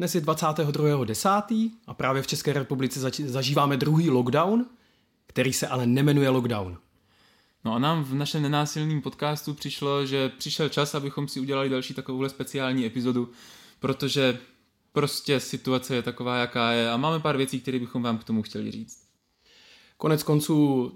Dnes je 22.10. a právě v České republice zažíváme druhý lockdown, který se ale nemenuje lockdown. No a nám v našem nenásilném podcastu přišlo, že přišel čas, abychom si udělali další takovouhle speciální epizodu, protože prostě situace je taková, jaká je a máme pár věcí, které bychom vám k tomu chtěli říct. Konec konců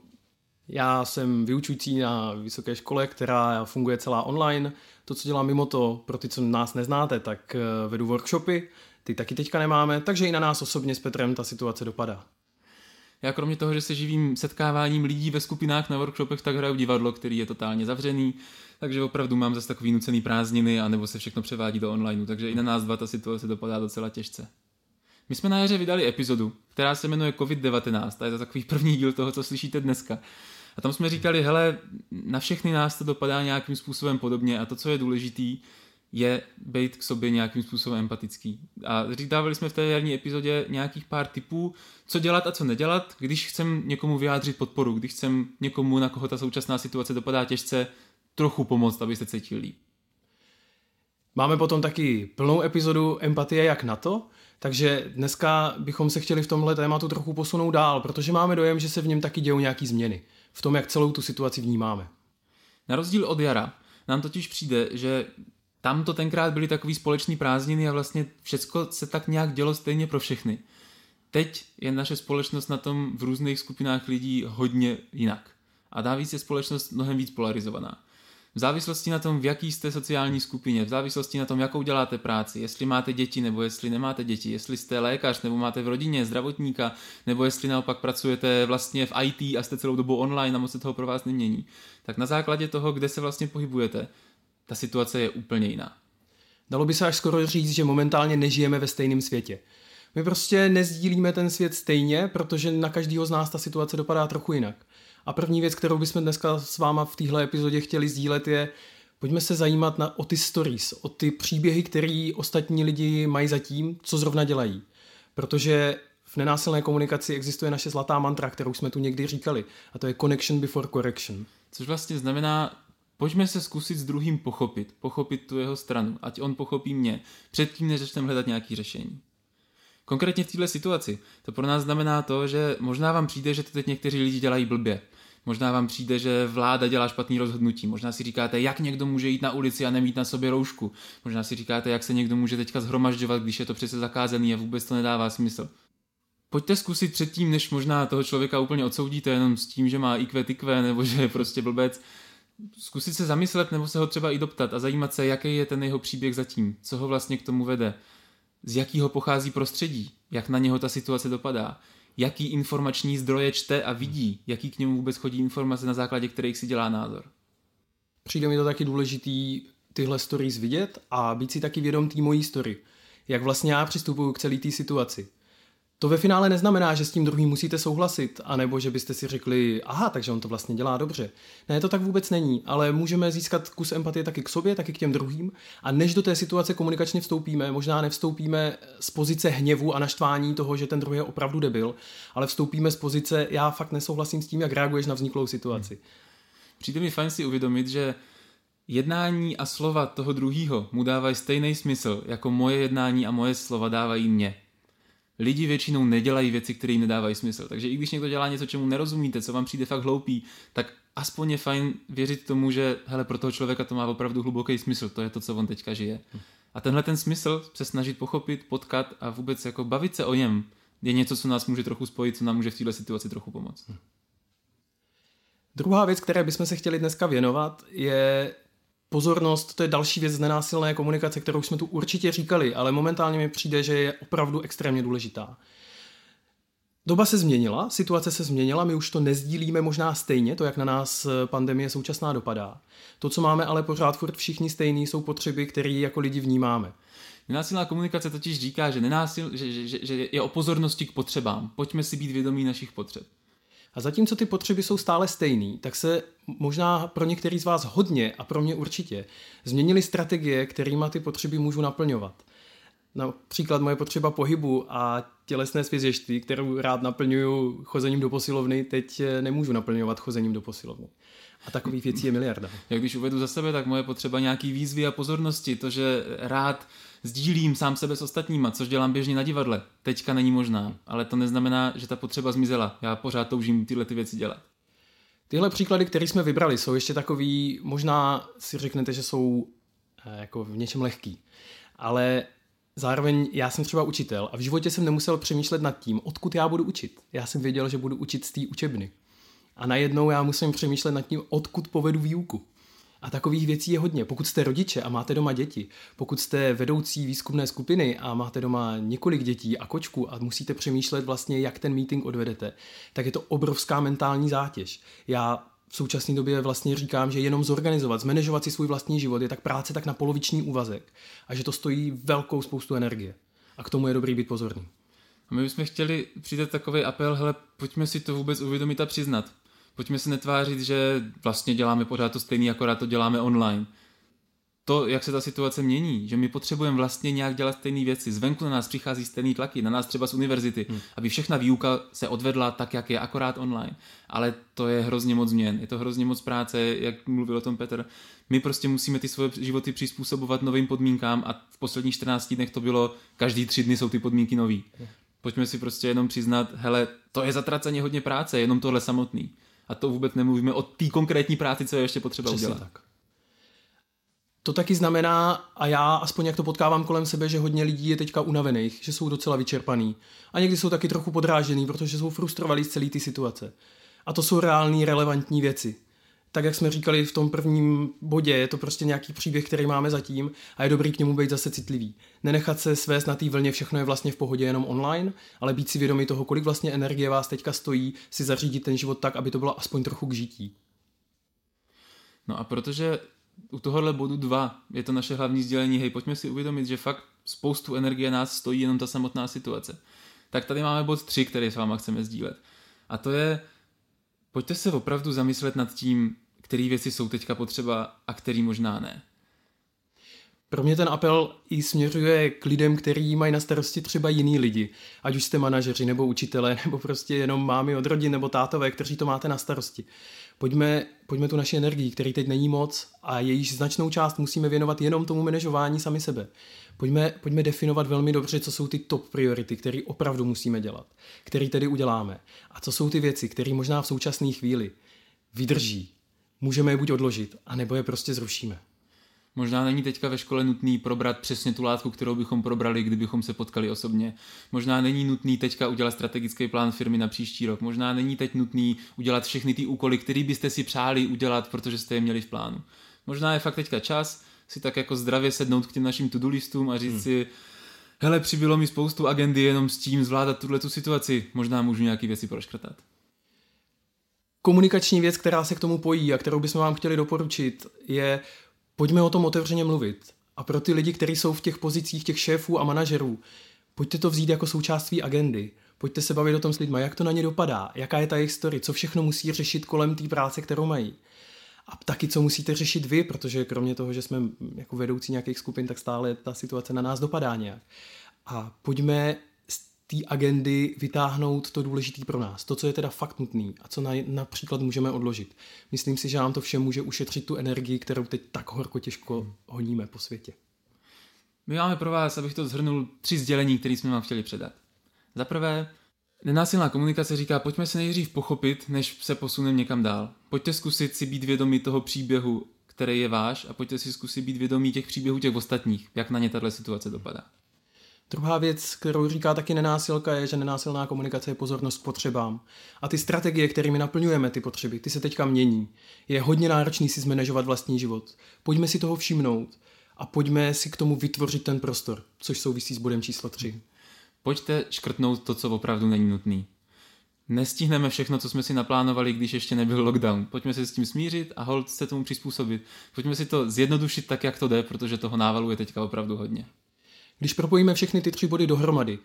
já jsem vyučující na vysoké škole, která funguje celá online. To, co dělám mimo to, pro ty, co nás neznáte, tak eh, vedu workshopy, ty taky teďka nemáme, takže i na nás osobně s Petrem ta situace dopadá. Já kromě toho, že se živím setkáváním lidí ve skupinách na workshopech, tak hraju divadlo, který je totálně zavřený, takže opravdu mám zase takový nucený prázdniny, anebo se všechno převádí do online, takže i na nás dva ta situace dopadá docela těžce. My jsme na jaře vydali epizodu, která se jmenuje COVID-19 a je to takový první díl toho, co slyšíte dneska. A tam jsme říkali, hele, na všechny nás to dopadá nějakým způsobem podobně a to, co je důležitý, je být k sobě nějakým způsobem empatický. A dávali jsme v té jarní epizodě nějakých pár tipů, co dělat a co nedělat, když chcem někomu vyjádřit podporu, když chcem někomu, na koho ta současná situace dopadá těžce, trochu pomoct, aby se cítil líp. Máme potom taky plnou epizodu empatie jak na to, takže dneska bychom se chtěli v tomhle tématu trochu posunout dál, protože máme dojem, že se v něm taky dějou nějaký změny. V tom, jak celou tu situaci vnímáme. Na rozdíl od jara nám totiž přijde, že tam to tenkrát byly takový společný prázdniny a vlastně všechno se tak nějak dělo stejně pro všechny. Teď je naše společnost na tom v různých skupinách lidí hodně jinak. A navíc je společnost mnohem víc polarizovaná. V závislosti na tom, v jaký jste sociální skupině, v závislosti na tom, jakou děláte práci, jestli máte děti nebo jestli nemáte děti, jestli jste lékař nebo máte v rodině zdravotníka, nebo jestli naopak pracujete vlastně v IT a jste celou dobu online a moc se toho pro vás nemění, tak na základě toho, kde se vlastně pohybujete, ta situace je úplně jiná. Dalo by se až skoro říct, že momentálně nežijeme ve stejném světě. My prostě nezdílíme ten svět stejně, protože na každého z nás ta situace dopadá trochu jinak. A první věc, kterou bychom dneska s váma v téhle epizodě chtěli sdílet, je, pojďme se zajímat na, o ty stories, o ty příběhy, které ostatní lidi mají zatím, co zrovna dělají. Protože v nenásilné komunikaci existuje naše zlatá mantra, kterou jsme tu někdy říkali, a to je connection before correction. Což vlastně znamená, pojďme se zkusit s druhým pochopit, pochopit tu jeho stranu, ať on pochopí mě, předtím, než začneme hledat nějaké řešení. Konkrétně v této situaci to pro nás znamená to, že možná vám přijde, že to teď někteří lidi dělají blbě. Možná vám přijde, že vláda dělá špatný rozhodnutí. Možná si říkáte, jak někdo může jít na ulici a nemít na sobě roušku. Možná si říkáte, jak se někdo může teďka zhromažďovat, když je to přece zakázaný a vůbec to nedává smysl. Pojďte zkusit předtím, než možná toho člověka úplně odsoudíte jenom s tím, že má IQ, tykve nebo že je prostě blbec. Zkusit se zamyslet nebo se ho třeba i doptat a zajímat se, jaký je ten jeho příběh zatím, co ho vlastně k tomu vede, z jakého pochází prostředí, jak na něho ta situace dopadá, jaký informační zdroje čte a vidí, jaký k němu vůbec chodí informace, na základě kterých si dělá názor. Přijde mi to taky důležitý tyhle stories vidět a být si taky vědom té mojí story. Jak vlastně já přistupuju k celé té situaci. To ve finále neznamená, že s tím druhým musíte souhlasit, anebo že byste si řekli, aha, takže on to vlastně dělá dobře. Ne, to tak vůbec není, ale můžeme získat kus empatie taky k sobě, taky k těm druhým. A než do té situace komunikačně vstoupíme, možná nevstoupíme z pozice hněvu a naštvání toho, že ten druhý je opravdu debil, ale vstoupíme z pozice, já fakt nesouhlasím s tím, jak reaguješ na vzniklou situaci. Hmm. Přijde mi fajn si uvědomit, že jednání a slova toho druhého mu dávají stejný smysl, jako moje jednání a moje slova dávají mě lidi většinou nedělají věci, které jim nedávají smysl. Takže i když někdo dělá něco, čemu nerozumíte, co vám přijde fakt hloupý, tak aspoň je fajn věřit tomu, že hele, pro toho člověka to má opravdu hluboký smysl, to je to, co on teďka žije. A tenhle ten smysl se snažit pochopit, potkat a vůbec jako bavit se o něm je něco, co nás může trochu spojit, co nám může v této situaci trochu pomoct. Druhá věc, které bychom se chtěli dneska věnovat, je pozornost, to je další věc z nenásilné komunikace, kterou jsme tu určitě říkali, ale momentálně mi přijde, že je opravdu extrémně důležitá. Doba se změnila, situace se změnila, my už to nezdílíme možná stejně, to, jak na nás pandemie současná dopadá. To, co máme ale pořád furt všichni stejný, jsou potřeby, které jako lidi vnímáme. Nenásilná komunikace totiž říká, že, nenásil, že, že, že je o pozornosti k potřebám. Pojďme si být vědomí našich potřeb. A zatímco ty potřeby jsou stále stejný, tak se možná pro některý z vás hodně a pro mě určitě změnily strategie, kterými ty potřeby můžu naplňovat. Například moje potřeba pohybu a tělesné svěřeštví, kterou rád naplňuju chozením do posilovny, teď eh, nemůžu naplňovat chozením do posilovny. A takových věcí je miliarda. Jak když uvedu za sebe, tak moje potřeba nějaký výzvy a pozornosti, to, že rád sdílím sám sebe s ostatníma, což dělám běžně na divadle, teďka není možná, ale to neznamená, že ta potřeba zmizela. Já pořád toužím tyhle ty věci dělat. Tyhle příklady, které jsme vybrali, jsou ještě takový, možná si řeknete, že jsou eh, jako v něčem lehký, ale zároveň já jsem třeba učitel a v životě jsem nemusel přemýšlet nad tím, odkud já budu učit. Já jsem věděl, že budu učit z té učebny. A najednou já musím přemýšlet nad tím, odkud povedu výuku. A takových věcí je hodně. Pokud jste rodiče a máte doma děti, pokud jste vedoucí výzkumné skupiny a máte doma několik dětí a kočku a musíte přemýšlet vlastně, jak ten meeting odvedete, tak je to obrovská mentální zátěž. Já v současné době vlastně říkám, že jenom zorganizovat, zmanežovat si svůj vlastní život je tak práce tak na poloviční úvazek a že to stojí velkou spoustu energie. A k tomu je dobrý být pozorný. A my bychom chtěli přidat takový apel, hele, pojďme si to vůbec uvědomit a přiznat. Pojďme se netvářit, že vlastně děláme pořád to stejný, akorát to děláme online. To, jak se ta situace mění, že my potřebujeme vlastně nějak dělat stejné věci. Zvenku na nás přichází stejný tlaky, na nás třeba z univerzity, hmm. aby všechna výuka se odvedla tak, jak je, akorát online. Ale to je hrozně moc změn, je to hrozně moc práce, jak mluvil o tom Petr. My prostě musíme ty svoje životy přizpůsobovat novým podmínkám a v posledních 14 dnech to bylo, každý tři dny jsou ty podmínky nový. Pojďme si prostě jenom přiznat, hele, to je zatraceně hodně práce, jenom tohle samotný. A to vůbec nemluvíme o té konkrétní práci, co je ještě potřeba Přesně udělat. tak. To taky znamená, a já aspoň jak to potkávám kolem sebe, že hodně lidí je teďka unavených, že jsou docela vyčerpaný. A někdy jsou taky trochu podrážený, protože jsou frustrovaní z celé ty situace. A to jsou reální, relevantní věci. Tak jak jsme říkali v tom prvním bodě, je to prostě nějaký příběh, který máme zatím a je dobrý k němu být zase citlivý. Nenechat se svést na té vlně, všechno je vlastně v pohodě jenom online, ale být si vědomý toho, kolik vlastně energie vás teďka stojí, si zařídit ten život tak, aby to bylo aspoň trochu k žití. No a protože u tohohle bodu 2 je to naše hlavní sdělení, hej, pojďme si uvědomit, že fakt spoustu energie nás stojí jenom ta samotná situace. Tak tady máme bod 3, který s váma chceme sdílet. A to je, pojďte se opravdu zamyslet nad tím, které věci jsou teďka potřeba a který možná ne. Pro mě ten apel i směřuje k lidem, kteří mají na starosti třeba jiný lidi. Ať už jste manažeři nebo učitelé, nebo prostě jenom mámy od rodin nebo tátové, kteří to máte na starosti. Pojďme, pojďme tu naši energii, který teď není moc a jejíž značnou část musíme věnovat jenom tomu manažování sami sebe. Pojďme, pojďme definovat velmi dobře, co jsou ty top priority, které opravdu musíme dělat, které tedy uděláme. A co jsou ty věci, které možná v současné chvíli vydrží. Můžeme je buď odložit, anebo je prostě zrušíme. Možná není teďka ve škole nutný probrat přesně tu látku, kterou bychom probrali, kdybychom se potkali osobně. Možná není nutný teďka udělat strategický plán firmy na příští rok. Možná není teď nutný udělat všechny ty úkoly, které byste si přáli udělat, protože jste je měli v plánu. Možná je fakt teďka čas si tak jako zdravě sednout k těm našim to-do listům a říct hmm. si, hele, přibylo mi spoustu agendy jenom s tím zvládat tuhle tu situaci. Možná můžu nějaký věci proškrtat. Komunikační věc, která se k tomu pojí a kterou bychom vám chtěli doporučit, je pojďme o tom otevřeně mluvit. A pro ty lidi, kteří jsou v těch pozicích těch šéfů a manažerů, pojďte to vzít jako součást své agendy. Pojďte se bavit o tom s lidmi, jak to na ně dopadá, jaká je ta jejich story, co všechno musí řešit kolem té práce, kterou mají. A taky, co musíte řešit vy, protože kromě toho, že jsme jako vedoucí nějakých skupin, tak stále ta situace na nás dopadá nějak. A pojďme té agendy vytáhnout to důležité pro nás, to, co je teda fakt nutný a co na, například můžeme odložit. Myslím si, že nám to vše může ušetřit tu energii, kterou teď tak horko těžko honíme po světě. My máme pro vás, abych to zhrnul, tři sdělení, které jsme vám chtěli předat. Za prvé, nenásilná komunikace říká, pojďme se nejdřív pochopit, než se posuneme někam dál. Pojďte zkusit si být vědomí toho příběhu, který je váš a pojďte si zkusit být vědomí těch příběhů těch ostatních, jak na ně tato situace dopadá. Druhá věc, kterou říká taky nenásilka, je, že nenásilná komunikace je pozornost k potřebám. A ty strategie, kterými naplňujeme ty potřeby, ty se teďka mění. Je hodně náročný si zmanežovat vlastní život. Pojďme si toho všimnout a pojďme si k tomu vytvořit ten prostor, což souvisí s bodem číslo 3. Pojďte škrtnout to, co opravdu není nutný. Nestihneme všechno, co jsme si naplánovali, když ještě nebyl lockdown. Pojďme se s tím smířit a hold se tomu přizpůsobit. Pojďme si to zjednodušit tak, jak to jde, protože toho návalu je teďka opravdu hodně. Když propojíme všechny ty tři body dohromady,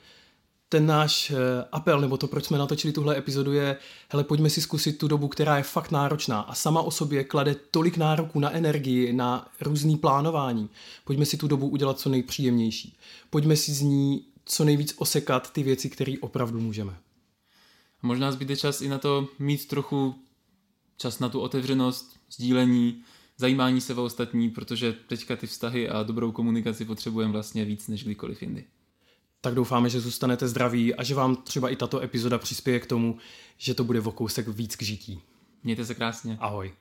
ten náš eh, apel, nebo to, proč jsme natočili tuhle epizodu, je, hele, pojďme si zkusit tu dobu, která je fakt náročná a sama o sobě klade tolik nároků na energii, na různý plánování. Pojďme si tu dobu udělat co nejpříjemnější. Pojďme si z ní co nejvíc osekat ty věci, které opravdu můžeme. Možná zbyde čas i na to mít trochu čas na tu otevřenost, sdílení, zajímání se o ostatní, protože teďka ty vztahy a dobrou komunikaci potřebujeme vlastně víc než kdykoliv jindy. Tak doufáme, že zůstanete zdraví a že vám třeba i tato epizoda přispěje k tomu, že to bude v kousek víc k žití. Mějte se krásně. Ahoj.